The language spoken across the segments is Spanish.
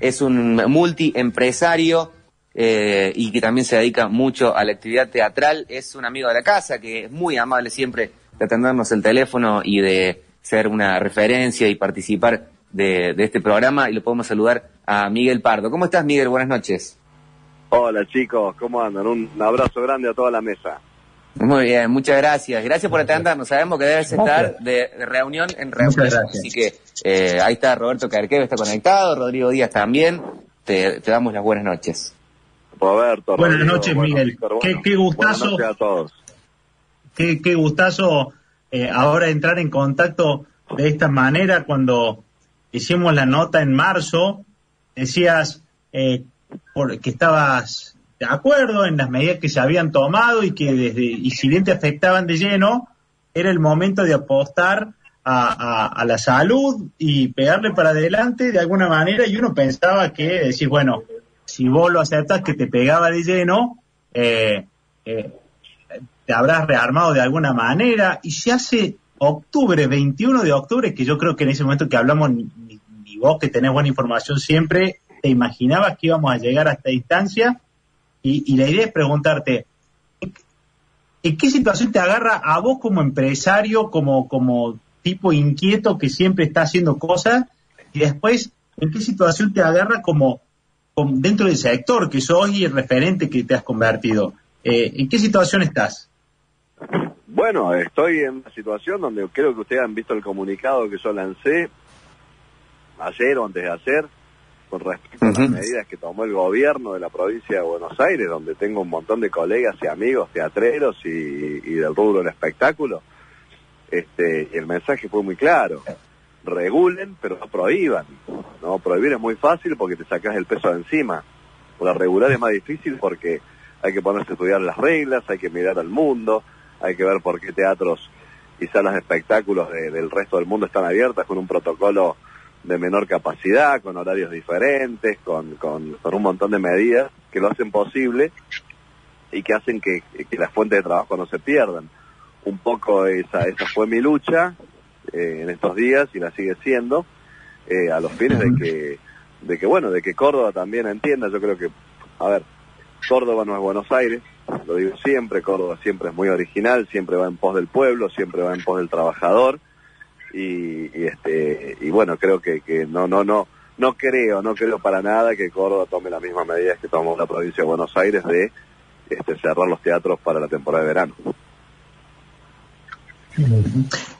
es un multiempresario eh, y que también se dedica mucho a la actividad teatral. Es un amigo de la casa que es muy amable siempre de atendernos el teléfono y de ser una referencia y participar de, de este programa. Y lo podemos saludar a Miguel Pardo. ¿Cómo estás, Miguel? Buenas noches. Hola chicos, ¿cómo andan? Un abrazo grande a toda la mesa. Muy bien, muchas gracias. Gracias por atendernos. Sabemos que debes estar de reunión en reunión. Así que eh, ahí está Roberto Carquevo, está conectado, Rodrigo Díaz también. Te, te damos las buenas noches. Roberto. Buenas Rodrigo, noches, bueno, Miguel. Víctor, Qué- qué gustazo. Buenas noches a todos. Qué, qué gustazo eh, ahora entrar en contacto de esta manera cuando hicimos la nota en marzo. Decías eh, por- que estabas de acuerdo en las medidas que se habían tomado y que desde y si bien te afectaban de lleno, era el momento de apostar a, a- la salud y pegarle para adelante de alguna manera y uno pensaba que decís, bueno, si vos lo aceptas que te pegaba de lleno, eh, eh, te habrás rearmado de alguna manera y se hace octubre, 21 de octubre, que yo creo que en ese momento que hablamos, ni, ni- vos que tenés buena información siempre, te imaginabas que íbamos a llegar a esta instancia y, y la idea es preguntarte, ¿en qué- ¿en qué situación te agarra a vos como empresario, como, como tipo inquieto que siempre está haciendo cosas y después, ¿en qué situación te agarra como, como dentro del sector que sos y el referente que te has convertido? Eh, ¿En qué situación estás? Bueno, estoy en una situación donde creo que ustedes han visto el comunicado que yo lancé ayer o antes de ayer con respecto a las medidas que tomó el gobierno de la provincia de Buenos Aires, donde tengo un montón de colegas y amigos teatreros y, y del rubro del espectáculo. Este, el mensaje fue muy claro. Regulen, pero no prohíban. No, prohibir es muy fácil porque te sacas el peso de encima. Para regular es más difícil porque hay que ponerse a estudiar las reglas, hay que mirar al mundo, hay que ver por qué teatros y salas de espectáculos de- del resto del mundo están abiertas con un protocolo de menor capacidad, con horarios diferentes, con, con, con un montón de medidas que lo hacen posible y que hacen que, que las fuentes de trabajo no se pierdan. Un poco esa, esa fue mi lucha eh, en estos días y la sigue siendo, eh, a los fines de que, de que, bueno, de que Córdoba también entienda, yo creo que, a ver, Córdoba no es Buenos Aires, lo digo siempre, Córdoba siempre es muy original, siempre va en pos del pueblo, siempre va en pos del trabajador y, y este y bueno creo que, que no no no no creo no creo para nada que Córdoba tome las mismas medidas que tomó la provincia de Buenos Aires de este, cerrar los teatros para la temporada de verano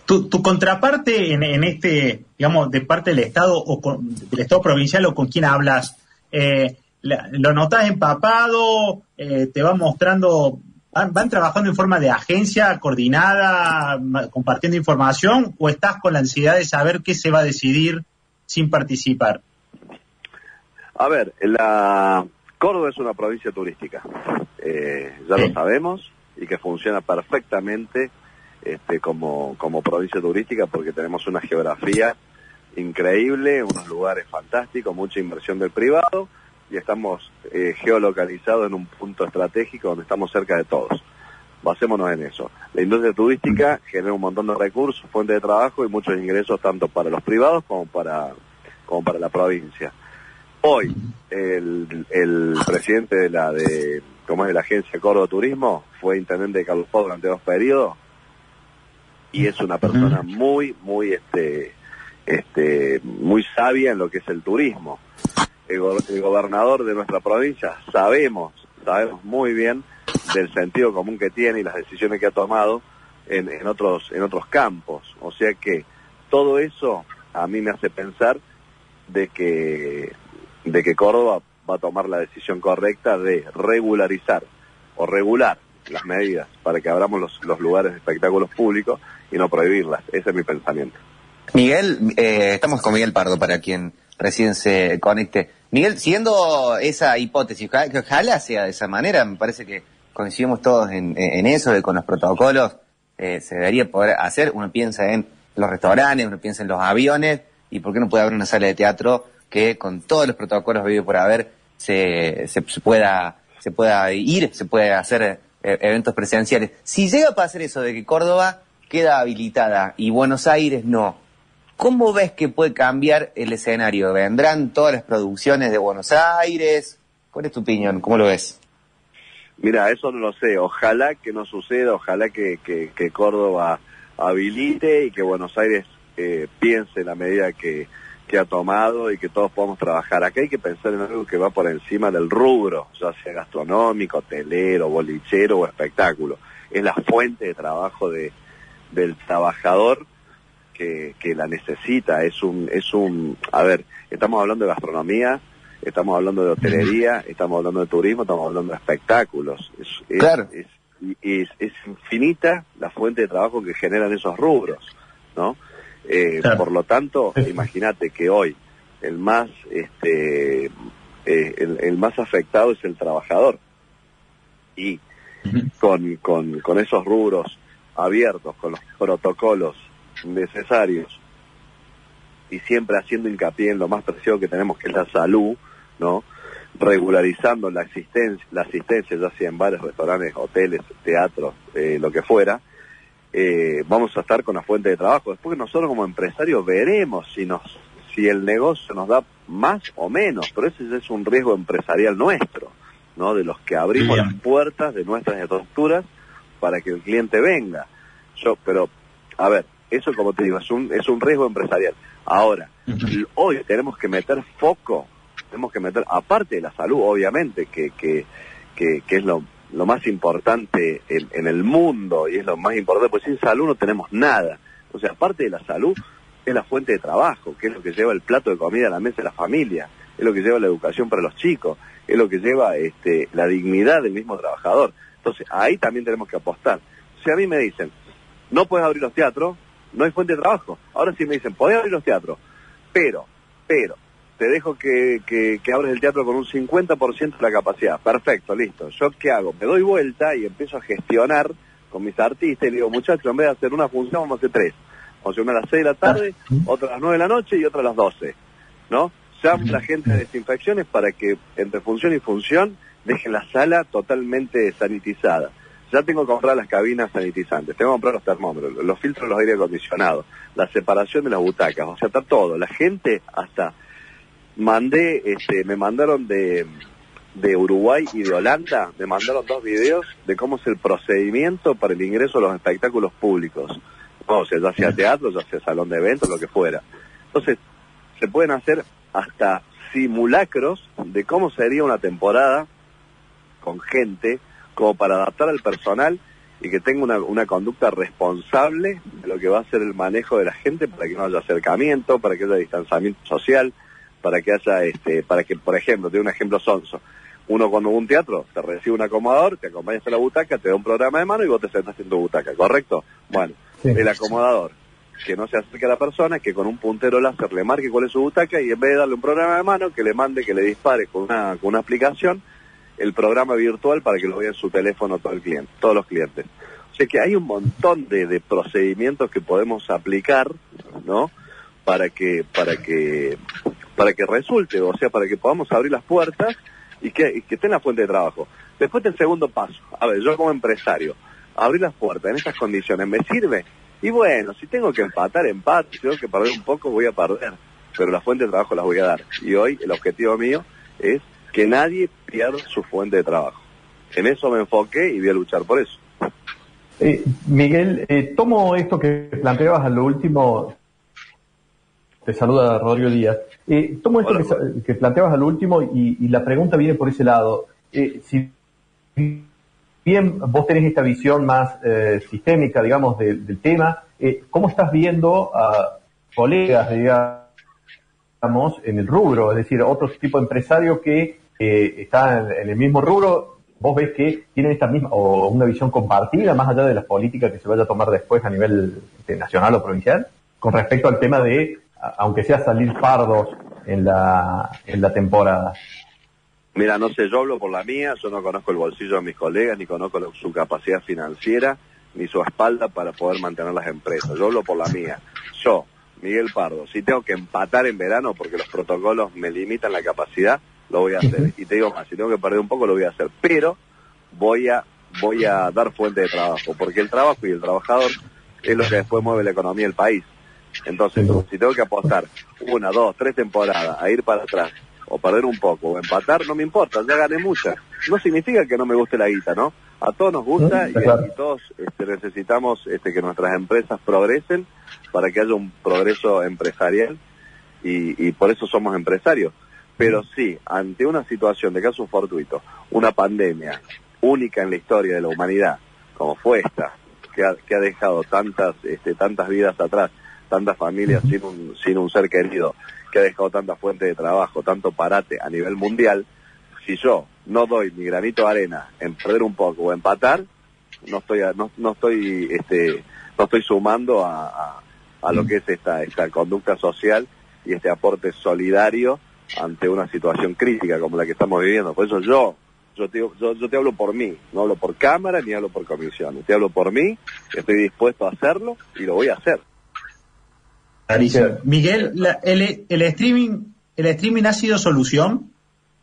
Tu, tu contraparte en, en este, digamos, de parte del Estado o con- del Estado provincial o con quien hablas, eh, la- ¿lo notas empapado? Eh, ¿Te va mostrando, van, van trabajando en forma de agencia coordinada, compartiendo información o estás con la ansiedad de saber qué se va a decidir sin participar? a ver la Córdoba es una provincia turística eh, ya lo sabemos y que funciona perfectamente este, como, como provincia turística porque tenemos una geografía increíble, unos lugares fantásticos, mucha inversión del privado y estamos eh, geolocalizados en un punto estratégico donde estamos cerca de todos. Basémonos en eso. La industria turística genera un montón de recursos, fuente de trabajo y muchos ingresos tanto para los privados como para, como para la provincia. Hoy, el, el presidente de la de, como es de la agencia Córdoba Turismo fue intendente de Carlos Paz durante dos periodos y es una persona muy, muy, este, este, muy sabia en lo que es el turismo. El, go- el gobernador de nuestra provincia sabemos, sabemos muy bien del sentido común que tiene y las decisiones que ha tomado en, en otros, en otros campos. O sea que todo eso a mí me hace pensar de que, de que Córdoba va a tomar la decisión correcta de regularizar o regular las medidas para que abramos los, los lugares de espectáculos públicos y no prohibirlas. Ese es mi pensamiento. Miguel, eh, estamos con Miguel Pardo para quien recién se conecte. Miguel, siguiendo esa hipótesis, que ojalá sea de esa manera, me parece que coincidimos todos en, eso, de con los protocolos eh, se debería poder hacer. Uno piensa en los restaurantes, uno piensa en los aviones, y por qué no puede haber una sala de teatro que con todos los protocolos vividos por haber se, pueda se pueda ir, se puede hacer eh, eventos presenciales. Si llega a pasar eso de que Córdoba queda habilitada y Buenos Aires no, ¿Cómo ves que puede cambiar el escenario? ¿Vendrán todas las producciones de Buenos Aires? ¿Cuál es tu opinión? ¿Cómo lo ves? Mira, eso no lo sé. Ojalá que no suceda, ojalá que, que, Córdoba habilite y que Buenos Aires eh, piense en la medida que, que ha tomado y que todos podamos trabajar. Acá hay que pensar en algo que va por encima del rubro, ya sea gastronómico, hotelero, bolichero o espectáculo. Es la fuente de trabajo de, del trabajador que, que la necesita. Es un, es un, a ver, estamos hablando de gastronomía, estamos hablando de hotelería, estamos hablando de turismo, estamos hablando de espectáculos. Es, claro. es, es, es, infinita la fuente de trabajo que generan esos rubros, ¿no? Eh, por lo tanto, imagínate que hoy el más, este, eh, el, más afectado es el trabajador. Y con, con, con esos rubros abiertos, con los protocolos necesarios y siempre haciendo hincapié en lo más preciado que tenemos, que es la salud, ¿no? Regularizando la asistencia, la asistencia ya sea en bares, restaurantes, hoteles, teatros, eh, lo que fuera, eh, vamos a estar con la fuente de trabajo. Después nosotros como empresarios veremos si nos si el negocio nos da más o menos, pero ese es un riesgo empresarial nuestro, ¿no? De los que abrimos las puertas de nuestras estructuras para que el cliente venga. Yo, pero, a ver, eso como te digo, es un, es un riesgo empresarial. Ahora, hoy tenemos que meter foco, tenemos que meter, aparte de la salud, obviamente, que, que, que, que es lo, lo más importante en, el mundo y es lo más importante, pues sin salud no tenemos nada. O sea, aparte de la salud, es la fuente de trabajo, que es lo que lleva el plato de comida a la mesa de la familia, es lo que lleva la educación para los chicos, es lo que lleva este, la dignidad del mismo trabajador. Entonces, ahí también tenemos que apostar. Si a mí me dicen, no puedes abrir los teatros, no hay fuente de trabajo. Ahora sí me dicen, podés abrir los teatros, pero, pero, te dejo que, que, abres el teatro con un 50% de la capacidad. Perfecto, listo. ¿Yo qué hago? Me doy vuelta y empiezo a gestionar con mis artistas y le digo, muchachos, en vez de hacer una función, vamos a hacer tres. Vamos a hacer una a las 6 de la tarde, otra a las 9 de la noche y otra a las 12. ¿No? Llamo a la gente de desinfecciones para que entre función y función dejen la sala totalmente sanitizada. Ya tengo que comprar las cabinas sanitizantes, tengo que comprar los termómetros, los filtros de los aire acondicionados, la separación de las butacas, o sea, está todo. La gente hasta mandé, este, me mandaron de, de Uruguay y de Holanda, me mandaron dos videos de cómo es el procedimiento para el ingreso a los espectáculos públicos. O sea, ya sea teatro, ya sea salón de eventos, lo que fuera. Entonces, se pueden hacer hasta simulacros de cómo sería una temporada con gente, como para adaptar al personal y que tenga una, una conducta responsable de lo que va a ser el manejo de la gente para que no haya acercamiento, para que haya distanciamiento social, para que haya, este, para que, por ejemplo, te un ejemplo sonso. Uno cuando va un teatro te recibe un acomodador, te acompañas a la butaca, te da un programa de mano y vos te sentás en tu butaca, ¿correcto? Bueno, el acomodador, que no se acerque a la persona, que con un puntero láser le marque cuál es su butaca y en vez de darle un programa de mano, que le mande, que le dispare con una, con una aplicación el programa virtual para que lo vea en su teléfono todo el cliente, todos los clientes. O sea que hay un montón de, de procedimientos que podemos aplicar, ¿no? Para que, para que para que resulte, o sea, para que podamos abrir las puertas y que, esté en la fuente de trabajo. Después del segundo paso, a ver, yo como empresario, abrir las puertas en estas condiciones, ¿me sirve? Y bueno, si tengo que empatar, empate, si tengo que perder un poco, voy a perder, pero la fuente de trabajo las voy a dar. Y hoy el objetivo mío es que nadie pierda su fuente de trabajo. En eso me enfoqué y voy a luchar por eso. Eh, Miguel, eh, tomo esto que planteabas a lo último te saluda Rodrigo Díaz. Eh, tomo esto que, planteabas al último y, la pregunta viene por ese lado. Eh, si bien vos tenés esta visión más eh, sistémica, digamos, del tema, eh, ¿cómo estás viendo a colegas, digamos, en el rubro? Es decir, otro tipo de empresario que está en, el mismo rubro, vos ves que tienen esta misma, o una visión compartida, más allá de las políticas que se vaya a tomar después a nivel este, nacional o provincial, con respecto al tema de aunque sea salir pardos en la, en la temporada? Mira, no sé, yo hablo por la mía, yo no conozco el bolsillo de mis colegas, ni conozco su capacidad financiera, ni su espalda para poder mantener las empresas. Yo hablo por la mía. Yo, Miguel Pardo, si tengo que empatar en verano porque los protocolos me limitan la capacidad, lo voy a hacer. Y te digo más, si tengo que perder un poco, lo voy a hacer. Pero voy a, voy a dar fuente de trabajo, porque el trabajo y el trabajador es lo que después mueve la economía del país. Entonces, si tengo que apostar una, dos, tres temporadas a ir para atrás, o perder un poco, o empatar, no me importa, ya gané muchas. No significa que no me guste la guita, ¿no? A todos nos gusta y, y todos este, necesitamos este, que nuestras empresas progresen para que haya un progreso empresarial y, y por eso somos empresarios. Pero sí, ante una situación de caso fortuito, una pandemia única en la historia de la humanidad, como fue esta, que ha, que ha dejado tantas, este, tantas vidas atrás, tantas familias sin un, sin un ser querido, que ha dejado tantas fuentes de trabajo, tanto parate a nivel mundial, si yo no doy mi granito de arena en perder un poco o empatar, no estoy, no, no estoy, este, no estoy sumando a, a, a lo que es esta, esta conducta social y este aporte solidario ante una situación crítica como la que estamos viviendo. Por eso yo, yo te, yo, yo te hablo por mí, no hablo por cámara ni hablo por comisiones, te hablo por mí, estoy dispuesto a hacerlo y lo voy a hacer. Miguel, la, el, el streaming, el streaming ha sido solución,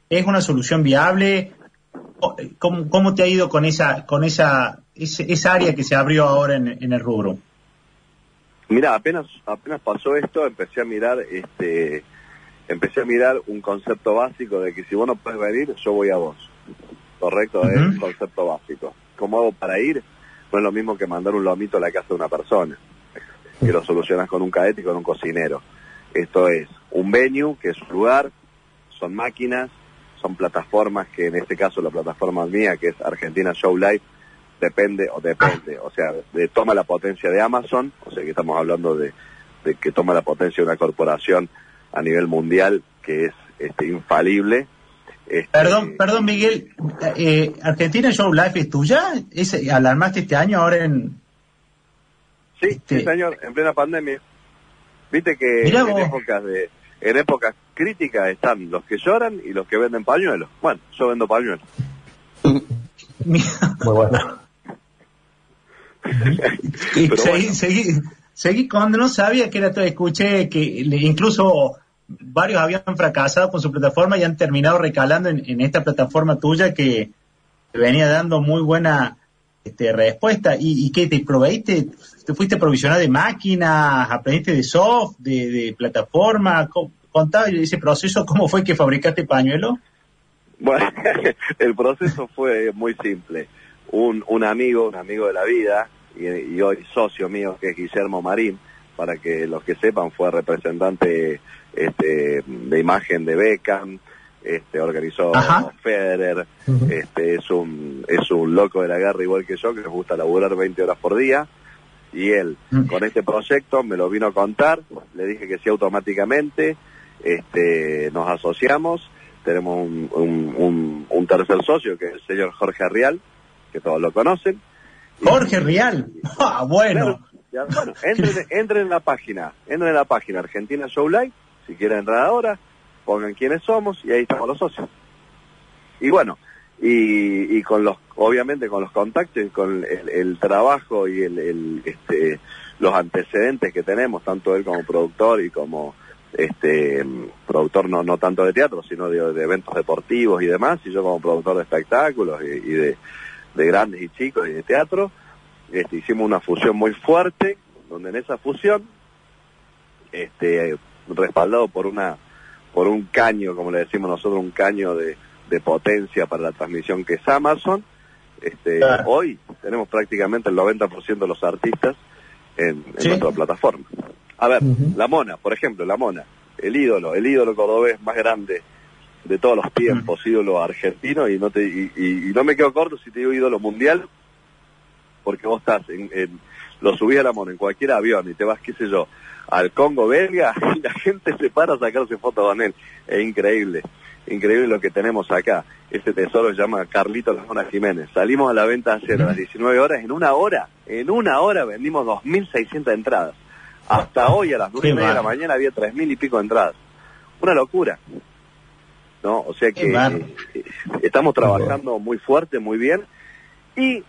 es una solución viable. ¿Cómo, cómo te ha ido con esa, con esa, ese, esa área que se abrió ahora en, en el rubro? Mira, apenas, apenas pasó esto, empecé a mirar, este, empecé a mirar un concepto básico de que si vos no puedes venir, yo voy a vos. Correcto, uh -huh. es un concepto básico. ¿Cómo hago para ir? No es lo mismo que mandar un lomito a la casa de una persona, que lo solucionas con un cadete y con un cocinero. Esto es un venue, que es un lugar, son máquinas, son plataformas, que en este caso la plataforma mía, que es Argentina Show Live, depende o depende, o sea, de, toma la potencia de Amazon, o sea que estamos hablando de, de, que toma la potencia de una corporación a nivel mundial que es este, infalible. Este, perdón, perdón Miguel, eh, Argentina Show Live es tuya, ¿Es, alarmaste este año ahora en... Sí, este... sí señor, en plena pandemia. Viste que en épocas de en épocas críticas están los que lloran y los que venden pañuelos. Bueno, yo vendo pañuelos. Muy bueno. seguí, bueno. seguí, seguí, cuando no sabía que era todo, escuché que incluso varios habían fracasado con su plataforma y han terminado recalando en, en esta plataforma tuya que venía dando muy buena este, respuesta. ¿Y, y qué te proveíste? ¿Te fuiste provisional de máquinas? ¿Aprendiste de soft, de, de plataforma? Contá ese proceso, ¿cómo fue que fabricaste pañuelo? Bueno, el proceso fue muy simple. Un, un amigo, un amigo de la vida, y, y, hoy socio mío, que es Guillermo Marín, para que los que sepan, fue representante este, de imagen de Beckham, este, organizó Ajá. Federer, uh -huh. este, es un, es un loco de la guerra igual que yo, que le gusta laburar 20 horas por día, y él, uh -huh. con este proyecto, me lo vino a contar, le dije que sí automáticamente, este, nos asociamos, tenemos un, un, un, un, tercer socio, que es el señor Jorge Rial, que todos lo conocen. Jorge Rial, ah, bueno. Ya, bueno, entren, entren, en la página, entren en la página Argentina Show Live, si quieren entrar ahora, pongan quiénes somos y ahí estamos los socios. Y bueno, y, y con los, obviamente con los contactos y con el, el trabajo y el, el, este, los antecedentes que tenemos, tanto él como productor y como este productor no no tanto de teatro sino de, de, eventos deportivos y demás y yo como productor de espectáculos y, y de, de, grandes y chicos y de teatro este, hicimos una fusión muy fuerte donde en esa fusión este respaldado por una por un caño como le decimos nosotros un caño de, de potencia para la transmisión que es Amazon este ah. hoy tenemos prácticamente el 90% de los artistas en, en ¿Sí? nuestra plataforma a ver, uh -huh. la Mona, por ejemplo, la Mona, el ídolo, el ídolo cordobés más grande de todos los tiempos, ídolo argentino, y no te y, y, y, no me quedo corto si te digo ídolo mundial, porque vos estás en, en, lo subís a la Mona en cualquier avión y te vas, qué sé yo, al Congo belga y la gente se para a sacarse fotos con él. Es increíble, increíble lo que tenemos acá. Este tesoro se llama Carlito La Mona Jiménez. Salimos a la venta hace uh -huh. las 19 horas, en una hora, en una hora vendimos 2.600 entradas. Hasta hoy a las nueve y media de la mañana había tres mil y pico entradas. Una locura. ¿No? O sea que eh, estamos trabajando muy fuerte, muy bien. Y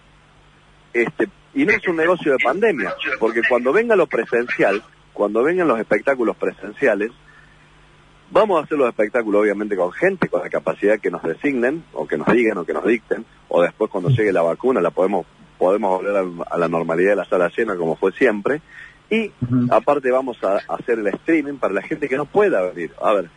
este y no es un negocio de pandemia, porque cuando venga lo presencial, cuando vengan los espectáculos presenciales, vamos a hacer los espectáculos obviamente con gente, con la capacidad que nos designen, o que nos digan, o que nos dicten, o después cuando llegue la vacuna la podemos, podemos volver a, a la normalidad de la sala llena como fue siempre, Y aparte vamos a hacer el streaming para la gente que no pueda venir. A ver,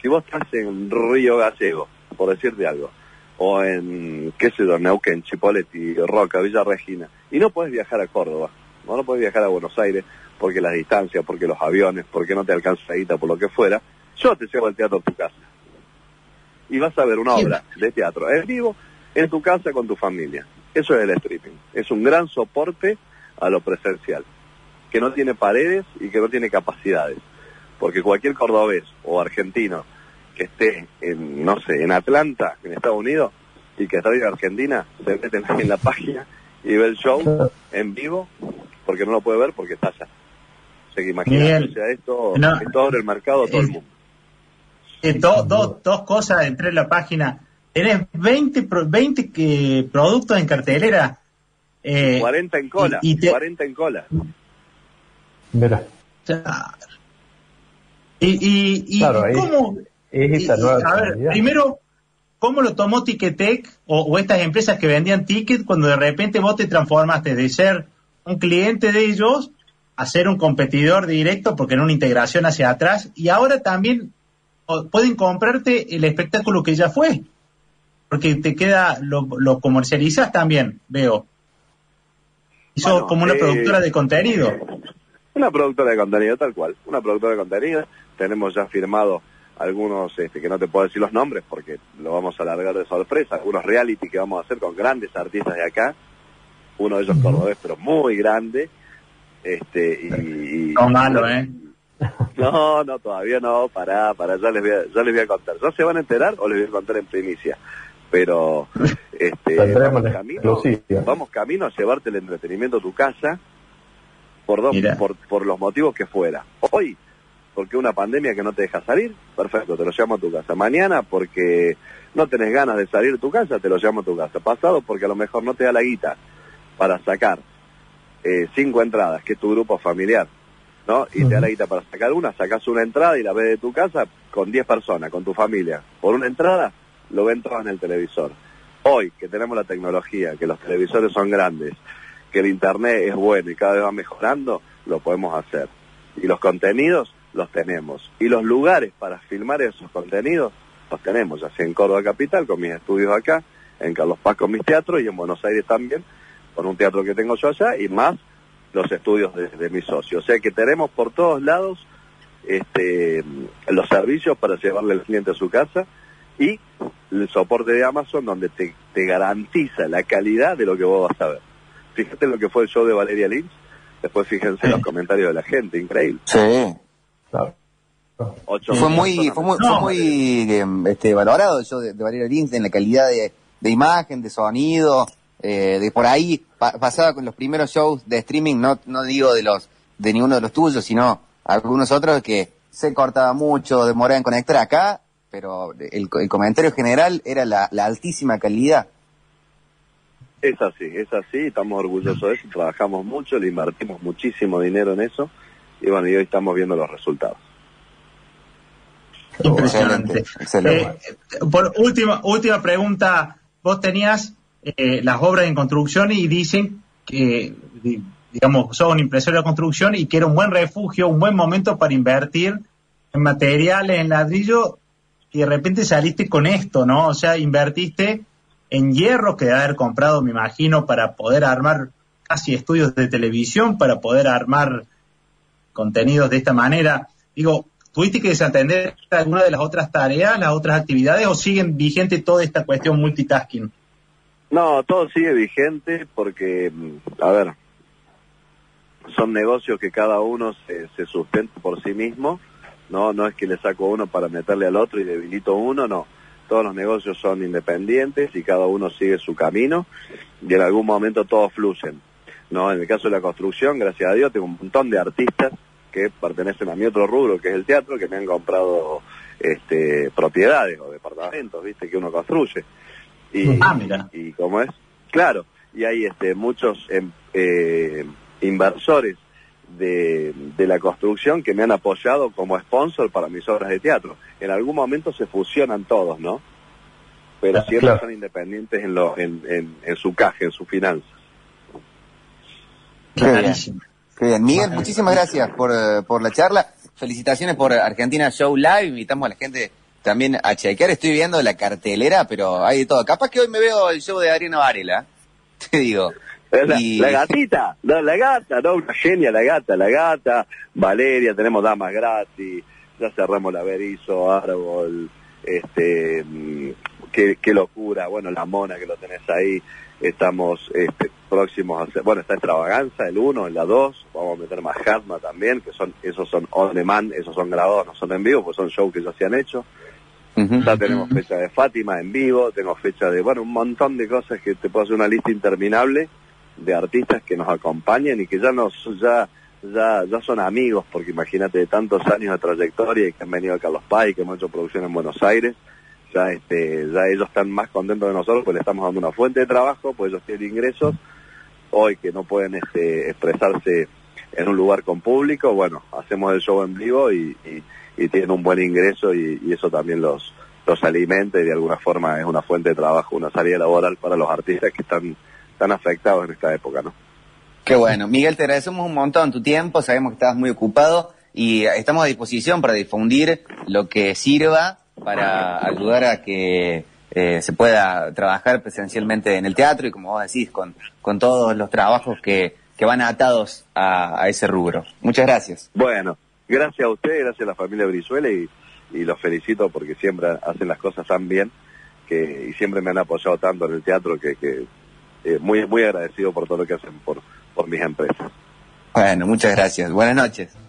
si vos estás en Río Gallego, por decirte algo, o en, qué sé yo, Neuquén, Chipoleti, Roca, Villa Regina, y no puedes viajar a Córdoba, no, no puedes viajar a Buenos Aires, porque las distancias, porque los aviones, porque no te alcanza la por lo que fuera, yo te llevo al teatro a tu casa. Y vas a ver una obra de teatro en vivo en tu casa con tu familia. Eso es el streaming. Es un gran soporte a lo presencial, que no tiene paredes y que no tiene capacidades. Porque cualquier cordobés o argentino que esté en, no sé, en Atlanta, en Estados Unidos, y que está en Argentina, se mete en la página y ve el show en vivo, porque no lo puede ver porque está allá. O sea que imagínate, esto en todo el mercado todo el mundo. Eh, dos cosas, entré en la página. Tenés 20, 20 que, productos en cartelera. Eh, 40 en cola. Y, 40 en cola. Mira. Y, y, ¿cómo? Es a ver, primero, ¿cómo lo tomó Ticketek o, o, estas empresas que vendían tickets cuando de repente vos te transformaste de ser un cliente de ellos a ser un competidor directo porque en una integración hacia atrás y ahora también pueden comprarte el espectáculo que ya fue porque te queda, lo, lo comercializas también, veo. Hizo como una eh, productora de contenido. Una productora de contenido, tal cual. Una productora de contenido. Tenemos ya firmado algunos, este, que no te puedo decir los nombres porque lo vamos a alargar de sorpresa, algunos reality que vamos a hacer con grandes artistas de acá. Uno de ellos cordobés, pero muy grande. Este, y, no malo, ¿eh? No, no, todavía no, pará, pará, ya les voy a, ya les voy a contar. ¿Ya se van a enterar o les voy a contar en primicia? pero este, vamos, camino, vamos camino a llevarte el entretenimiento a tu casa por, dos, por, por los motivos que fuera. Hoy, porque una pandemia que no te deja salir, perfecto, te lo llamo a tu casa. Mañana, porque no tenés ganas de salir de tu casa, te lo llamo a tu casa. Pasado, porque a lo mejor no te da la guita para sacar eh, cinco entradas, que es tu grupo familiar, ¿no? Y te da la guita para sacar una, sacas una entrada y la ves de tu casa con diez personas, con tu familia. Por una entrada, lo ven todos en el televisor. Hoy, que tenemos la tecnología, que los televisores son grandes, que el Internet es bueno y cada vez va mejorando, lo podemos hacer. Y los contenidos los tenemos. Y los lugares para filmar esos contenidos los tenemos, ya sea en Córdoba Capital, con mis estudios acá, en Carlos Paz con mis teatros y en Buenos Aires también, con un teatro que tengo yo allá, y más los estudios de, de mis socios. O sea que tenemos por todos lados este, los servicios para llevarle al cliente a su casa y el soporte de Amazon donde te, garantiza la calidad de lo que vos vas a ver. Fíjate lo que fue el show de Valeria Lynch, después fíjense en los comentarios de la gente, increíble. Sí. Fue muy, fue muy, em, este, valorado el show de, Valeria Lynch en la calidad de, imagen, de sonido, eh, de por ahí, pasaba con los primeros shows de streaming, no, no digo de los, de ninguno de los tuyos, sino algunos otros que se cortaba mucho, demoraba en conectar. Acá, pero el, comentario general era la, altísima calidad. Es así, es así, estamos orgullosos de eso, trabajamos mucho, le invertimos muchísimo dinero en eso y bueno, y hoy estamos viendo los resultados. Impresionante. Eh, por última, última pregunta, vos tenías eh, las obras en construcción y dicen que, digamos, son impresora de construcción y que era un buen refugio, un buen momento para invertir en materiales, en ladrillo y de repente saliste con esto, ¿no? O sea, invertiste en hierro que debe haber comprado, me imagino, para poder armar casi estudios de televisión, para poder armar contenidos de esta manera. Digo, ¿tuviste que desatender alguna de las otras tareas, las otras actividades, o siguen vigente toda esta cuestión multitasking? No, todo sigue vigente porque, mm, a ver, son negocios que cada uno se, se sustenta por sí mismo no no es que le saco uno para meterle al otro y debilito uno, no. Todos los negocios son independientes y cada uno sigue su camino y en algún momento todos fluyen. No, en el caso de la construcción, gracias a Dios, tengo un montón de artistas que pertenecen a mi otro rubro, que es el teatro, que me han comprado este, propiedades o departamentos, viste, que uno construye. Y, ah, mira. y como es, claro, y hay este, muchos em, eh, inversores de, la construcción que me han apoyado como sponsor para mis obras de teatro. En algún momento se fusionan todos, ¿no? Pero siempre son independientes en, lo, en, en, su caja, en sus finanzas. Clarísimo. Qué bien. Miguel, muchísimas gracias por, eh, por la charla. Felicitaciones por Argentina Show Live. Invitamos a la gente también a chequear. Estoy viendo la cartelera, pero hay de todo. Capaz que hoy me veo el show de Ariana Varela. Te digo. La, Y- la gatita, no, la gata, no, una genia la gata, la gata, Valeria, tenemos damas gratis, ya cerramos la Berizo, Árbol, este, mm, qué, qué locura, bueno, la mona que lo tenés ahí, estamos este, próximos a hacer, bueno, está Extravaganza, el 1, el 2, vamos a meter más Hatma también, que son, esos son on demand, esos son grabados, no son en vivo, pues son shows que ya se han hecho. Ya tenemos fecha de Fátima en vivo, tengo fecha de, bueno, un montón de cosas que te puedo hacer una lista interminable de artistas que nos acompañen y que ya nos, ya, ya, ya son amigos, porque imagínate de tantos años de trayectoria y que han venido a Carlos Paz y que hemos hecho producción en Buenos Aires, ya este, ya ellos están más contentos de nosotros porque le estamos dando una fuente de trabajo, pues ellos tienen ingresos, hoy que no pueden este, expresarse en un lugar con público, bueno, hacemos el show en vivo y, y, tienen un buen ingreso y, eso también los, los alimenta y de alguna forma es una fuente de trabajo, una salida laboral para los artistas que están, están afectados en esta época, ¿no? Qué bueno. Miguel, te agradecemos un montón tu tiempo. Sabemos que estabas muy ocupado y estamos a disposición para difundir lo que sirva para ayudar a que eh, se pueda trabajar presencialmente en el teatro y, como vos decís, con, con todos los trabajos que, que van atados a, a ese rubro. Muchas gracias. Bueno, gracias a ustedes, gracias a la familia Brizuela y, y los felicito porque siempre hacen las cosas tan bien que y siempre me han apoyado tanto en el teatro que, que eh, muy muy agradecido por todo lo que hacen por, por mis empresas. Bueno, muchas gracias. Buenas noches.